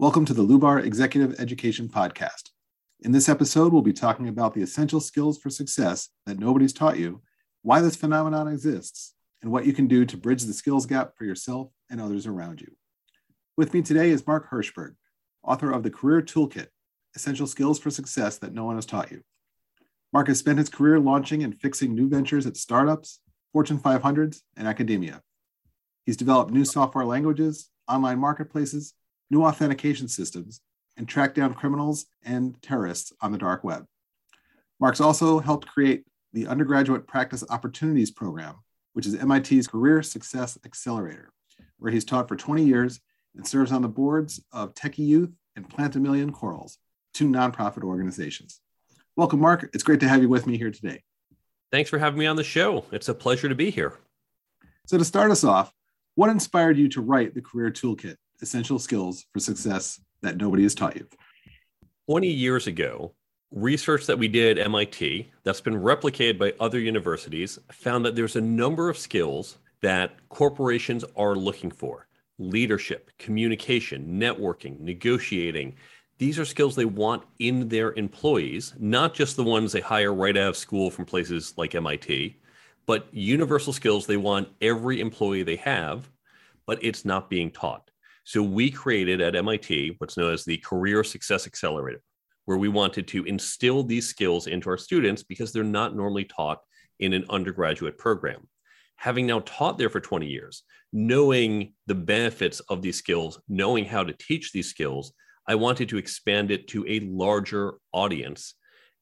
Welcome to the Lubar Executive Education Podcast. In this episode, we'll be talking about the essential skills for success that nobody's taught you, why this phenomenon exists, and what you can do to bridge the skills gap for yourself and others around you. With me today is Mark Herschberg, author of the Career Toolkit Essential Skills for Success That No One Has Taught You. Mark has spent his career launching and fixing new ventures at startups, Fortune 500s, and academia. He's developed new software languages, online marketplaces, new authentication systems, and track down criminals and terrorists on the dark web. Mark's also helped create the Undergraduate Practice Opportunities Program, which is MIT's Career Success Accelerator, where he's taught for 20 years and serves on the boards of Techie Youth and Plant a Million Corals, two nonprofit organizations. Welcome, Mark. It's great to have you with me here today. Thanks for having me on the show. It's a pleasure to be here. So, to start us off, what inspired you to write the Career Toolkit? Essential skills for success that nobody has taught you? 20 years ago, research that we did at MIT that's been replicated by other universities found that there's a number of skills that corporations are looking for leadership, communication, networking, negotiating. These are skills they want in their employees, not just the ones they hire right out of school from places like MIT, but universal skills they want every employee they have, but it's not being taught. So we created at MIT what's known as the Career Success Accelerator, where we wanted to instill these skills into our students because they're not normally taught in an undergraduate program. Having now taught there for 20 years, knowing the benefits of these skills, knowing how to teach these skills, I wanted to expand it to a larger audience.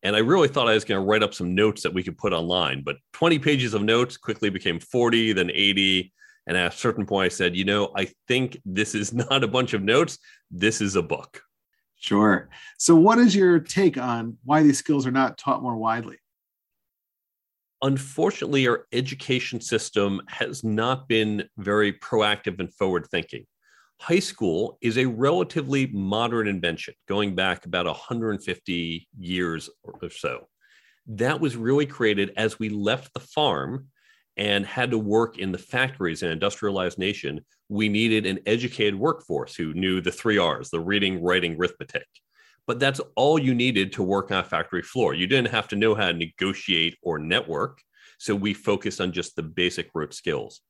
And I really thought I was going to write up some notes that we could put online, but 20 pages of notes quickly became 40, then 80, and at a certain point, I said, you know, I think this is not a bunch of notes. This is a book. Sure. So, what is your take on why these skills are not taught more widely? Unfortunately, our education system has not been very proactive and forward thinking. High school is a relatively modern invention going back about 150 years or so. That was really created as we left the farm and had to work in the factories in an industrialized nation, we needed an educated workforce who knew the three R's the reading, writing, arithmetic. But that's all you needed to work on a factory floor. You didn't have to know how to negotiate or network. So we focused on just the basic rote skills.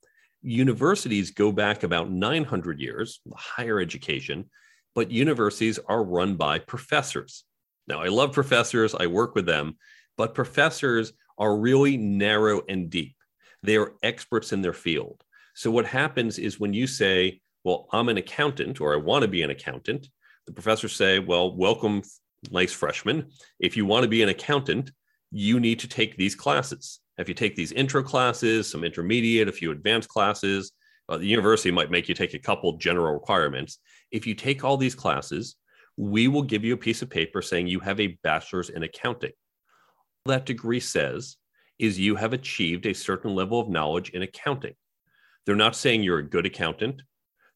Universities go back about 900 years, higher education, but universities are run by professors. Now, I love professors, I work with them, but professors are really narrow and deep. They are experts in their field. So what happens is when you say, well, I'm an accountant or I want to be an accountant, the professors say, well, welcome, nice freshman. If you want to be an accountant, you need to take these classes. If you take these intro classes, some intermediate, a few advanced classes, uh, the university might make you take a couple general requirements. If you take all these classes, we will give you a piece of paper saying you have a bachelor's in accounting. That degree says is you have achieved a certain level of knowledge in accounting. They're not saying you're a good accountant.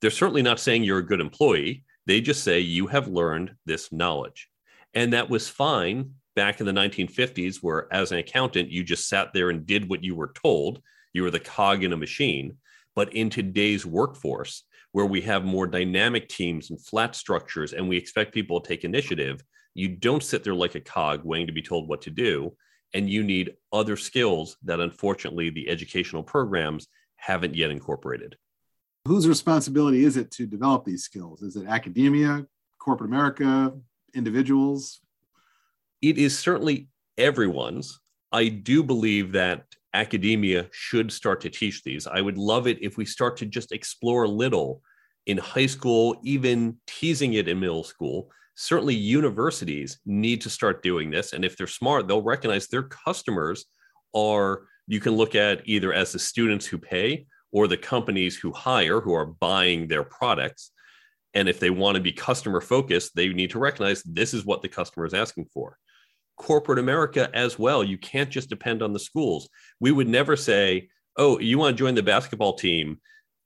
They're certainly not saying you're a good employee. They just say you have learned this knowledge. And that was fine back in the 1950s, where as an accountant, you just sat there and did what you were told. You were the cog in a machine. But in today's workforce, where we have more dynamic teams and flat structures, and we expect people to take initiative, you don't sit there like a cog waiting to be told what to do and you need other skills that unfortunately the educational programs haven't yet incorporated. Whose responsibility is it to develop these skills? Is it academia, corporate America, individuals? It is certainly everyone's. I do believe that academia should start to teach these. I would love it if we start to just explore a little in high school, even teasing it in middle school, certainly universities need to start doing this. And if they're smart, they'll recognize their customers are, you can look at either as the students who pay or the companies who hire who are buying their products. And if they want to be customer focused, they need to recognize this is what the customer is asking for. Corporate America as well, you can't just depend on the schools. We would never say, oh, you want to join the basketball team?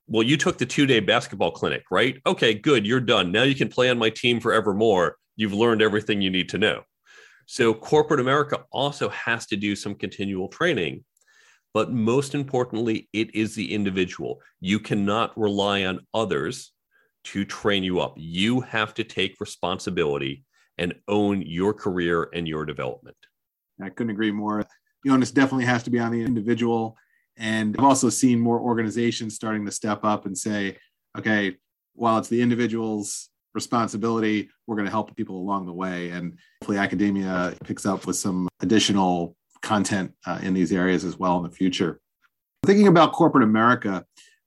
Well, you took the two day basketball clinic, right? Okay, good. You're done. Now you can play on my team forevermore. You've learned everything you need to know. So, corporate America also has to do some continual training. But most importantly, it is the individual. You cannot rely on others to train you up. You have to take responsibility and own your career and your development. I couldn't agree more. The onus definitely has to be on the individual. And I've also seen more organizations starting to step up and say, okay, while it's the individual's responsibility, we're going to help people along the way. And hopefully, academia picks up with some additional content uh, in these areas as well in the future. Thinking about corporate America,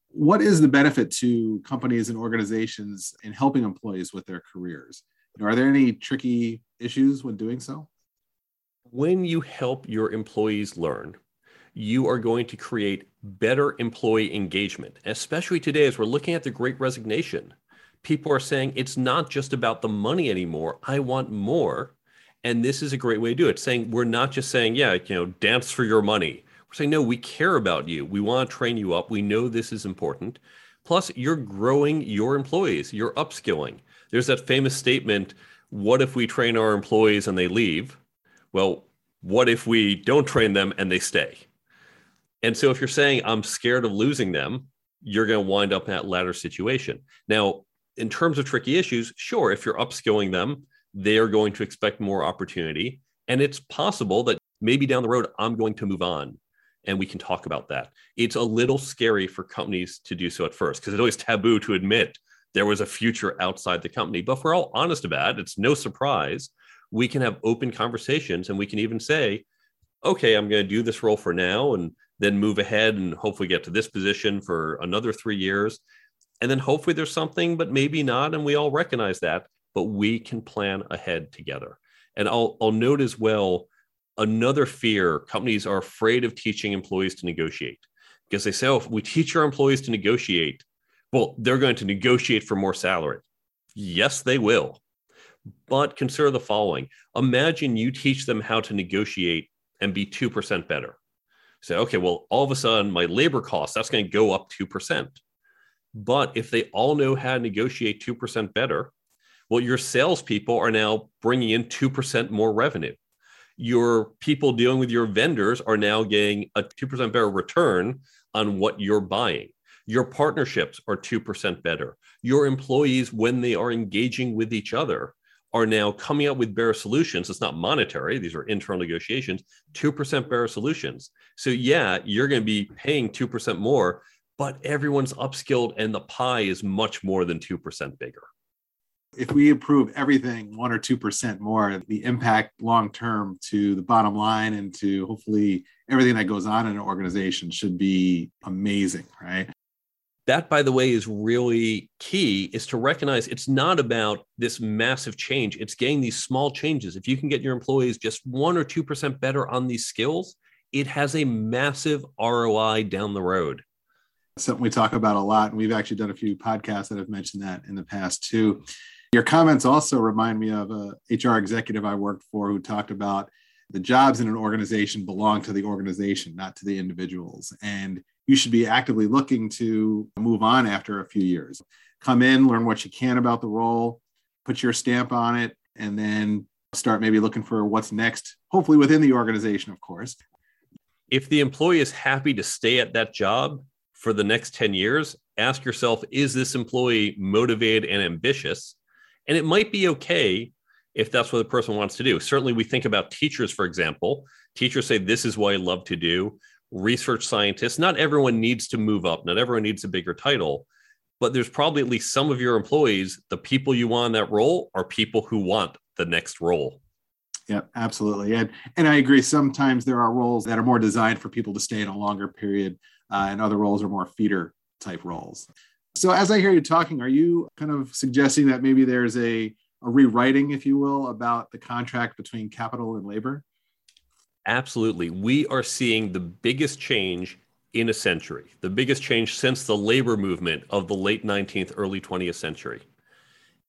what is the benefit to companies and organizations in helping employees with their careers? Are there any tricky issues when doing so? When you help your employees learn, you are going to create better employee engagement, especially today as we're looking at the great resignation. People are saying it's not just about the money anymore. I want more. And this is a great way to do it. Saying we're not just saying, yeah, you know, dance for your money. We're saying, no, we care about you. We want to train you up. We know this is important. Plus, you're growing your employees, you're upskilling. There's that famous statement what if we train our employees and they leave? Well, what if we don't train them and they stay? And so if you're saying I'm scared of losing them, you're going to wind up in that latter situation. Now, in terms of tricky issues, sure, if you're upskilling them, they are going to expect more opportunity. And it's possible that maybe down the road, I'm going to move on and we can talk about that. It's a little scary for companies to do so at first because it's always taboo to admit there was a future outside the company. But if we're all honest about it, it's no surprise. We can have open conversations and we can even say, okay, I'm going to do this role for now and then move ahead and hopefully get to this position for another three years. And then hopefully there's something, but maybe not. And we all recognize that, but we can plan ahead together. And I'll, I'll note as well another fear companies are afraid of teaching employees to negotiate because they say, oh, if we teach our employees to negotiate, well, they're going to negotiate for more salary. Yes, they will. But consider the following imagine you teach them how to negotiate and be 2% better say, okay, well, all of a sudden my labor costs, that's going to go up 2%. But if they all know how to negotiate 2% better, well, your salespeople are now bringing in 2% more revenue. Your people dealing with your vendors are now getting a 2% better return on what you're buying. Your partnerships are 2% better. Your employees, when they are engaging with each other, are now coming up with better solutions. It's not monetary, these are internal negotiations, 2% better solutions. So, yeah, you're going to be paying 2% more, but everyone's upskilled and the pie is much more than 2% bigger. If we improve everything one or 2% more, the impact long term to the bottom line and to hopefully everything that goes on in an organization should be amazing, right? That by the way is really key is to recognize it's not about this massive change. It's getting these small changes. If you can get your employees just 1 or 2% better on these skills it has a massive roi down the road. Something we talk about a lot and we've actually done a few podcasts that have mentioned that in the past too. Your comments also remind me of a hr executive i worked for who talked about the jobs in an organization belong to the organization not to the individuals and you should be actively looking to move on after a few years. Come in, learn what you can about the role, put your stamp on it, and then start maybe looking for what's next, hopefully within the organization, of course. If the employee is happy to stay at that job for the next 10 years, ask yourself is this employee motivated and ambitious? And it might be okay if that's what the person wants to do. Certainly, we think about teachers, for example. Teachers say, This is what I love to do research scientists. Not everyone needs to move up, not everyone needs a bigger title, but there's probably at least some of your employees, the people you want in that role are people who want the next role. Yeah, absolutely. And, and I agree. Sometimes there are roles that are more designed for people to stay in a longer period, uh, and other roles are more feeder type roles. So, as I hear you talking, are you kind of suggesting that maybe there's a, a rewriting, if you will, about the contract between capital and labor? Absolutely. We are seeing the biggest change in a century, the biggest change since the labor movement of the late 19th, early 20th century.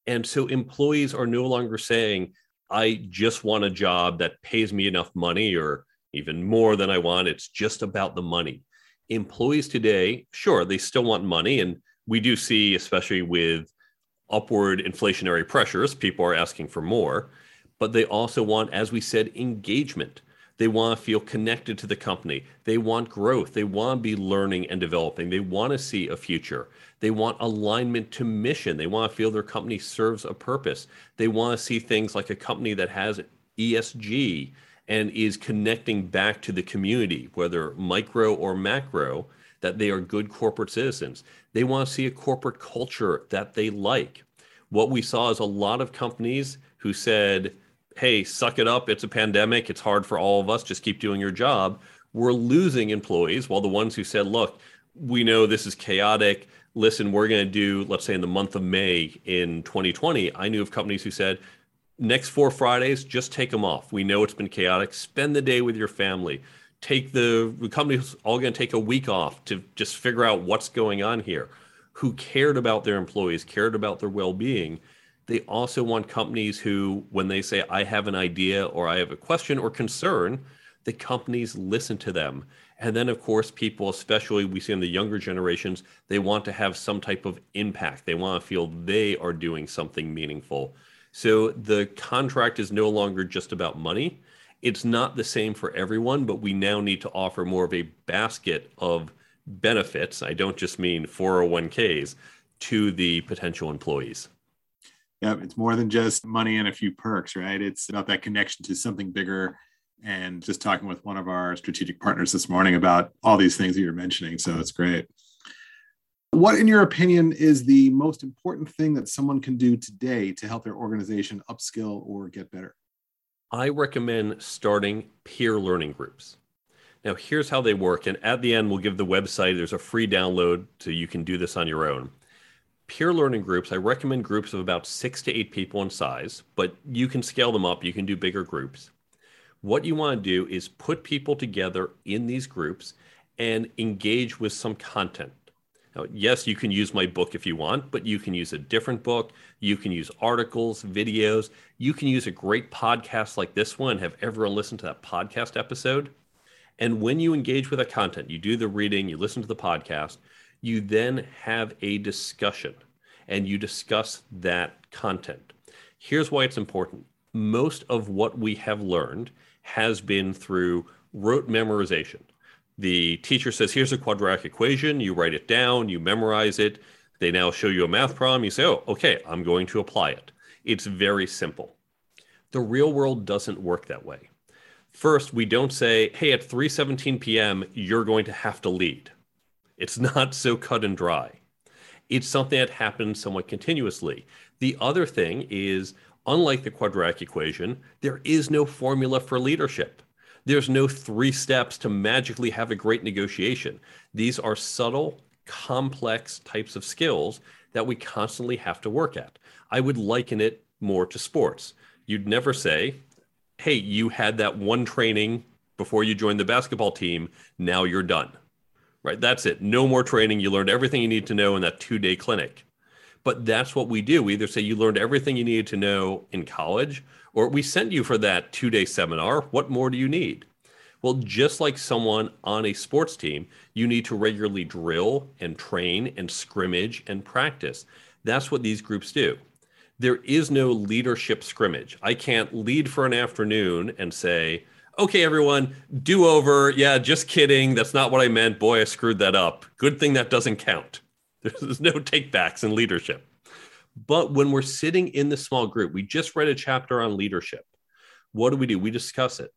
And so employees are no longer saying, I just want a job that pays me enough money or even more than I want. It's just about the money. Employees today, sure, they still want money. And we do see, especially with upward inflationary pressures, people are asking for more, but they also want, as we said, engagement They want to feel connected to the company. They want growth. They want to be learning and developing. They want to see a future. They want alignment to mission. They want to feel their company serves a purpose. They want to see things like a company that has ESG and is connecting back to the community, whether micro or macro, that they are good corporate citizens. They want to see a corporate culture that they like. What we saw is a lot of companies who said, hey, suck it up. It's a pandemic. It's hard for all of us. Just keep doing your job. We're losing employees while the ones who said, look, we know this is chaotic. Listen, we're going to do, let's say in the month of May in 2020, I knew of companies who said, next four Fridays, just take them off. We know it's been chaotic. Spend the day with your family. Take the, the company's all going to take a week off to just figure out what's going on here. Who cared about their employees, cared about their well being. They also want companies who, when they say, I have an idea or I have a question or concern, the companies listen to them. And then, of course, people, especially we see in the younger generations, they want to have some type of impact. They want to feel they are doing something meaningful. So the contract is no longer just about money. It's not the same for everyone, but we now need to offer more of a basket of benefits. I don't just mean 401ks to the potential employees. Yeah, it's more than just money and a few perks, right? It's about that connection to something bigger. And just talking with one of our strategic partners this morning about all these things that you're mentioning. So it's great. What, in your opinion, is the most important thing that someone can do today to help their organization upskill or get better? I recommend starting peer learning groups. Now, here's how they work. And at the end, we'll give the website, there's a free download so you can do this on your own. Peer learning groups, I recommend groups of about six to eight people in size, but you can scale them up. You can do bigger groups. What you want to do is put people together in these groups and engage with some content. Now, yes, you can use my book if you want, but you can use a different book. You can use articles, videos. You can use a great podcast like this one. Have everyone listen to that podcast episode? And when you engage with that content, you do the reading, you listen to the podcast, you then have a discussion and you discuss that content. Here's why it's important. Most of what we have learned has been through rote memorization the teacher says, here's a quadratic equation. You write it down, you memorize it. They now show you a math problem. You say, oh, okay, I'm going to apply it. It's very simple. The real world doesn't work that way. First, we don't say, hey, at 3:17 p.m., you're going to have to lead. It's not so cut and dry. It's something that happens somewhat continuously. The other thing is, unlike the quadratic equation, there is no formula for leadership. There's no three steps to magically have a great negotiation. These are subtle, complex types of skills that we constantly have to work at. I would liken it more to sports. You'd never say, hey, you had that one training before you joined the basketball team. Now you're done. Right? That's it. No more training. You learned everything you need to know in that two day clinic. But that's what we do. We either say you learned everything you needed to know in college, or we sent you for that two day seminar. What more do you need? Well, just like someone on a sports team, you need to regularly drill and train and scrimmage and practice. That's what these groups do. There is no leadership scrimmage. I can't lead for an afternoon and say, okay, everyone, do over. Yeah, just kidding. That's not what I meant. Boy, I screwed that up. Good thing that doesn't count. There's no takebacks in leadership. But when we're sitting in the small group, we just read a chapter on leadership. What do we do? We discuss it.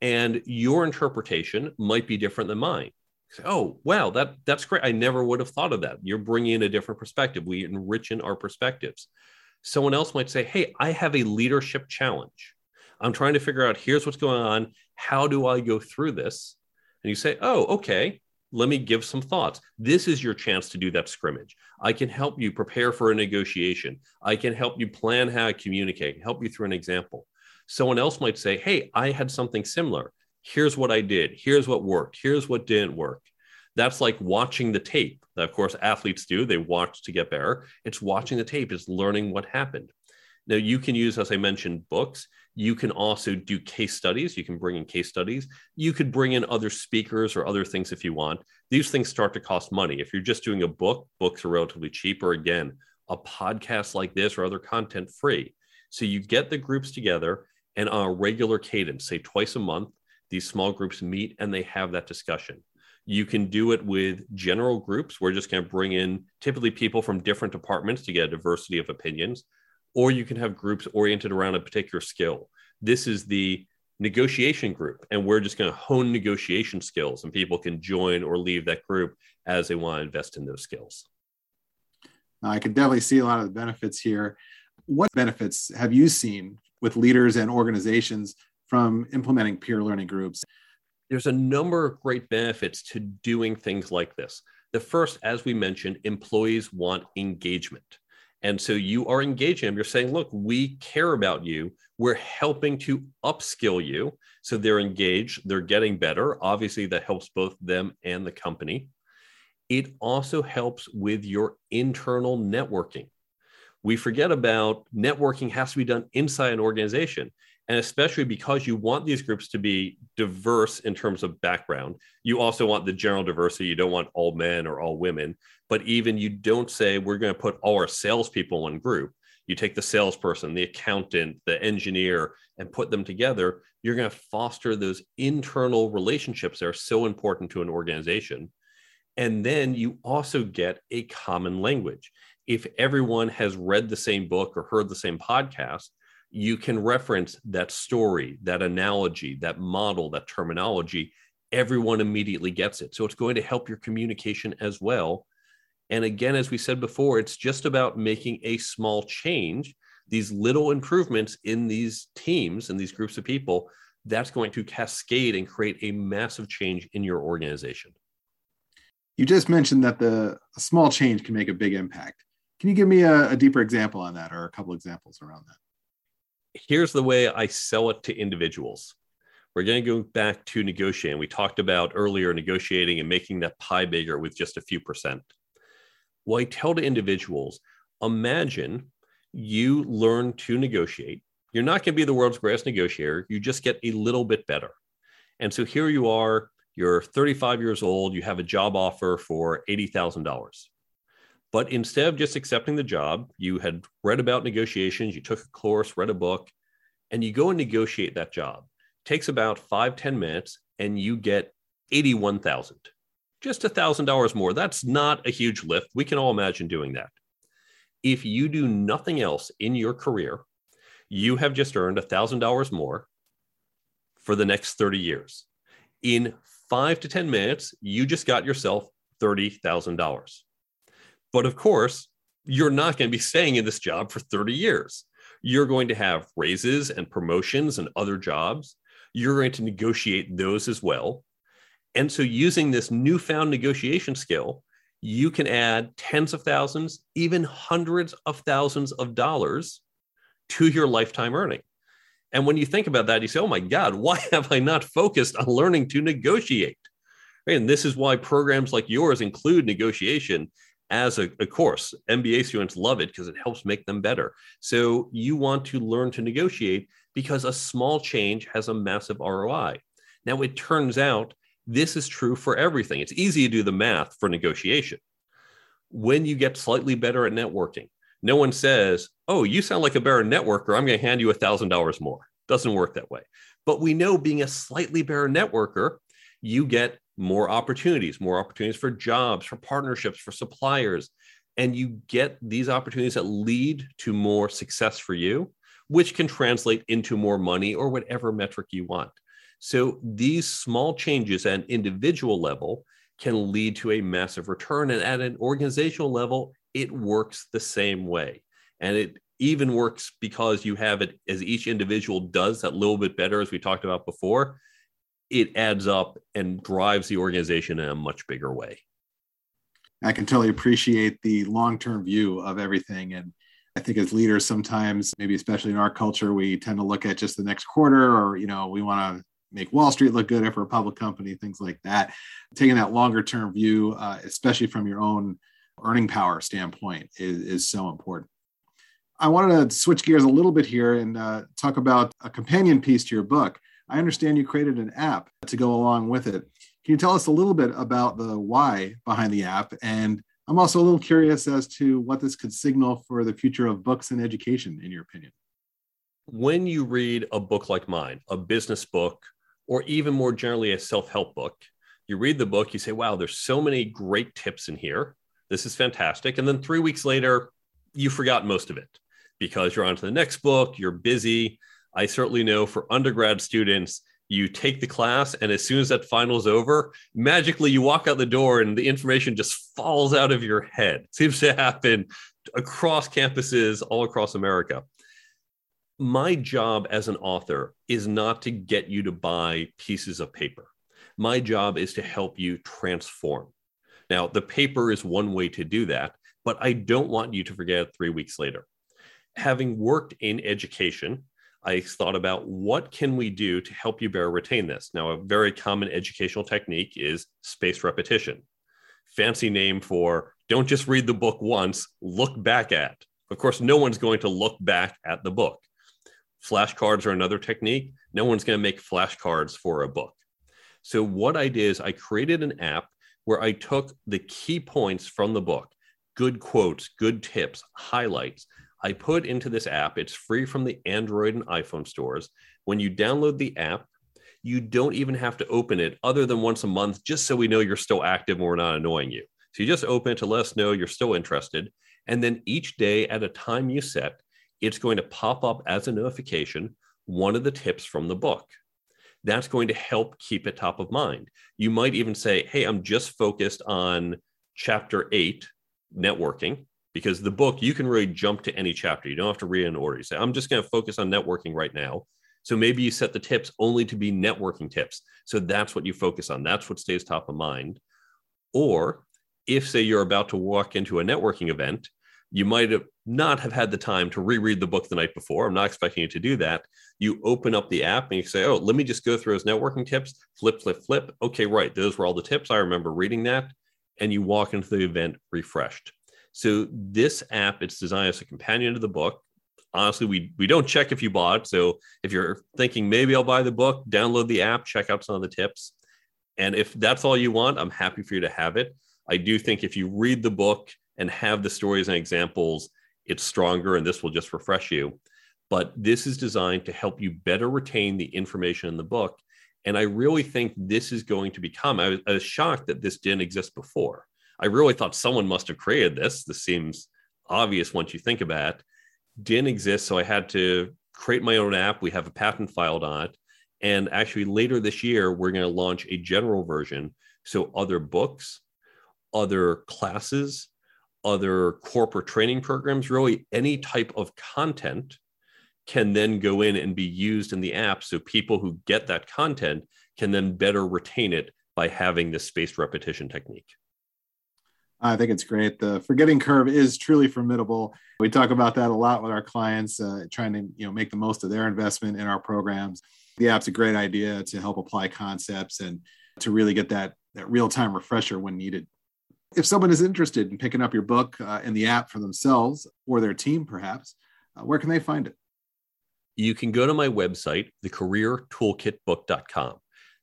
And your interpretation might be different than mine. Oh, wow, that, that's great. I never would have thought of that. You're bringing in a different perspective. We enrich in our perspectives. Someone else might say, Hey, I have a leadership challenge. I'm trying to figure out here's what's going on. How do I go through this? And you say, Oh, okay let me give some thoughts. This is your chance to do that scrimmage. I can help you prepare for a negotiation. I can help you plan how to communicate, help you through an example. Someone else might say, Hey, I had something similar. Here's what I did. Here's what worked. Here's what didn't work. That's like watching the tape that, of course, athletes do. They watch to get better. It's watching the tape, it's learning what happened. Now, you can use, as I mentioned, books. You can also do case studies. You can bring in case studies. You could bring in other speakers or other things if you want. These things start to cost money. If you're just doing a book, books are relatively cheaper. Again, a podcast like this or other content free. So you get the groups together and on a regular cadence, say twice a month, these small groups meet and they have that discussion. You can do it with general groups. We're just going to bring in typically people from different departments to get a diversity of opinions, or you can have groups oriented around a particular skill. This is the negotiation group, and we're just going to hone negotiation skills, and people can join or leave that group as they want to invest in those skills. I can definitely see a lot of the benefits here. What benefits have you seen with leaders and organizations from implementing peer learning groups? There's a number of great benefits to doing things like this. The first, as we mentioned, employees want engagement. And so you are engaging them. You're saying, look, we care about you. We're helping to upskill you. So they're engaged, they're getting better. Obviously, that helps both them and the company. It also helps with your internal networking. We forget about networking has to be done inside an organization. And especially because you want these groups to be diverse in terms of background, you also want the general diversity. You don't want all men or all women, but even you don't say we're going to put all our salespeople in one group. You take the salesperson, the accountant, the engineer, and put them together. You're going to foster those internal relationships that are so important to an organization. And then you also get a common language. If everyone has read the same book or heard the same podcast, you can reference that story, that analogy, that model, that terminology. Everyone immediately gets it. So it's going to help your communication as well. And again, as we said before, it's just about making a small change, these little improvements in these teams and these groups of people. That's going to cascade and create a massive change in your organization. You just mentioned that the small change can make a big impact. Can you give me a, a deeper example on that or a couple examples around that? Here's the way I sell it to individuals. We're going to go back to negotiating. We talked about earlier negotiating and making that pie bigger with just a few percent. Well, I tell to individuals imagine you learn to negotiate. You're not going to be the world's greatest negotiator, you just get a little bit better. And so here you are, you're 35 years old, you have a job offer for $80,000. But instead of just accepting the job, you had read about negotiations, you took a course, read a book, and you go and negotiate that job. It takes about five ten minutes, and you get 81,000. Just $1,000 more. That's not a huge lift. We can all imagine doing that. If you do nothing else in your career, you have just earned $1,000 more for the next 30 years. In five to 10 minutes, you just got yourself $30,000. But of course, you're not going to be staying in this job for 30 years. You're going to have raises and promotions and other jobs. You're going to negotiate those as well. And so, using this newfound negotiation skill, you can add tens of thousands, even hundreds of thousands of dollars to your lifetime earning. And when you think about that, you say, oh my God, why have I not focused on learning to negotiate? And this is why programs like yours include negotiation as a, a, course. MBA students love it because it helps make them better. So you want to learn to negotiate because a small change has a massive ROI. Now, it turns out this is true for everything. It's easy to do the math for negotiation. When you get slightly better at networking, no one says, Oh, you sound like a better networker. I'm going to hand you $1,000 more. Doesn't work that way. But we know being a slightly better networker, you get more opportunities, more opportunities for jobs, for partnerships, for suppliers. And you get these opportunities that lead to more success for you, which can translate into more money or whatever metric you want. So these small changes at an individual level can lead to a massive return. And at an organizational level, it works the same way. And it even works because you have it as each individual does that little bit better, as we talked about before it adds up and drives the organization in a much bigger way. I can totally appreciate the long term view of everything. And I think as leaders, sometimes, maybe especially in our culture, we tend to look at just the next quarter or, you know, we want to make Wall Street look good if we're a public company, things like that. Taking that longer term view, uh, especially from your own earning power standpoint, is, is so important. I wanted to switch gears a little bit here and uh, talk about a companion piece to your book. I understand you created an app to go along with it. Can you tell us a little bit about the why behind the app? And I'm also a little curious as to what this could signal for the future of books and education, in your opinion. When you read a book like mine, a business book, or even more generally, a self help book. You read the book, you say, wow, there's so many great tips in here. This is fantastic. And then three weeks later, you forgot most of it because you're on to the next book, you're busy. I certainly know for undergrad students, you take the class, and as soon as that final's over, magically you walk out the door and the information just falls out of your head. It seems to happen across campuses all across America. My job as an author is not to get you to buy pieces of paper. My job is to help you transform. Now, the paper is one way to do that, but I don't want you to forget it three weeks later. Having worked in education, I thought about what can we do to help you better retain this. Now, a very common educational technique is spaced repetition. Fancy name for don't just read the book once, look back at. Of course, no one's going to look back at the book. Flashcards are another technique. No one's going to make flashcards for a book. So, what I did is I created an app where I took the key points from the book, good quotes, good tips, highlights. I put into this app. It's free from the Android and iPhone stores. When you download the app, you don't even have to open it other than once a month, just so we know you're still active and we're not annoying you. So you just open it to let us know you're still interested. And then each day at a time you set, it's going to pop up as a notification one of the tips from the book. That's going to help keep it top of mind. You might even say, Hey, I'm just focused on chapter eight, networking, because the book, you can really jump to any chapter. You don't have to read in order. You say, I'm just going to focus on networking right now. So maybe you set the tips only to be networking tips. So that's what you focus on. That's what stays top of mind. Or if, say, you're about to walk into a networking event, you might have not have had the time to reread the book the night before. I'm not expecting you to do that. You open up the app and you say, oh, let me just go through those networking tips, flip, flip, flip. Okay, right. Those were all the tips. I remember reading that. And you walk into the event refreshed. So this app, it's designed as a companion to the book. Honestly, we, we don't check if you bought. So if you're thinking maybe I'll buy the book, download the app, check out some of the tips. And if that's all you want, I'm happy for you to have it. I do think if you read the book and have the stories and examples, it's stronger and this will just refresh you. But this is designed to help you better retain the information in the book. And I really think this is going to become, I was, I was shocked that this didn't exist before. I really thought someone must have created this. This seems obvious once you think about it. Didn't exist. So I had to create my own app. We have a patent filed on it. And actually, later this year, we're going to launch a general version. So other books, other classes, other corporate training programs, really any type of content can then go in and be used in the app. So people who get that content can then better retain it by having this spaced repetition technique. I think it's great. The forgetting curve is truly formidable. We talk about that a lot with our clients, uh, trying to you know make the most of their investment in our programs. The app's a great idea to help apply concepts and to really get that that real time refresher when needed. If someone is interested in picking up your book uh, in the app for themselves or their team, perhaps, uh, where can they find it? You can go to my website, thecareertoolkitbook.com.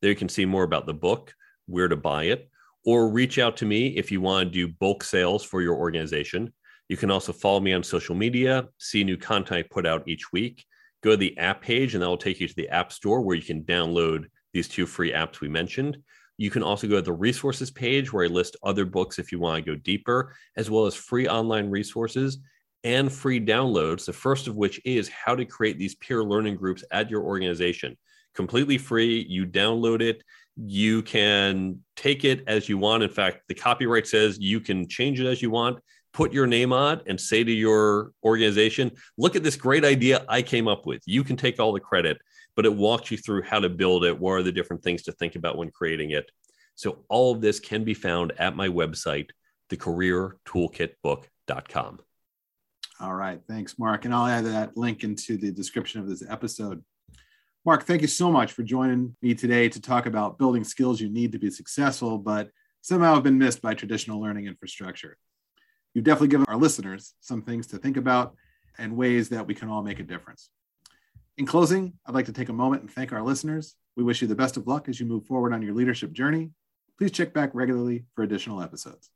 There you can see more about the book, where to buy it, or reach out to me if you want to do bulk sales for your organization. You can also follow me on social media, see new content I put out each week. Go to the app page, and that will take you to the App Store where you can download these two free apps we mentioned. You can also go to the resources page where I list other books if you want to go deeper, as well as free online resources and free downloads. The first of which is how to create these peer learning groups at your organization. Completely free. You download it. You can take it as you want. In fact, the copyright says you can change it as you want put your name on and say to your organization, look at this great idea I came up with. You can take all the credit but it walks you through how to build it. What are the different things to think about when creating it? So all of this can be found at my website, thecareertoolkitbook.com. All right. Thanks, Mark. And I'll add that link into the description of this episode. Mark, thank you so much for joining me today to talk about building skills you need to be successful, but somehow have been missed by traditional learning infrastructure. You've definitely given our listeners some things to think about and ways that we can all make a difference. In closing, I'd like to take a moment and thank our listeners. We wish you the best of luck as you move forward on your leadership journey. Please check back regularly for additional episodes.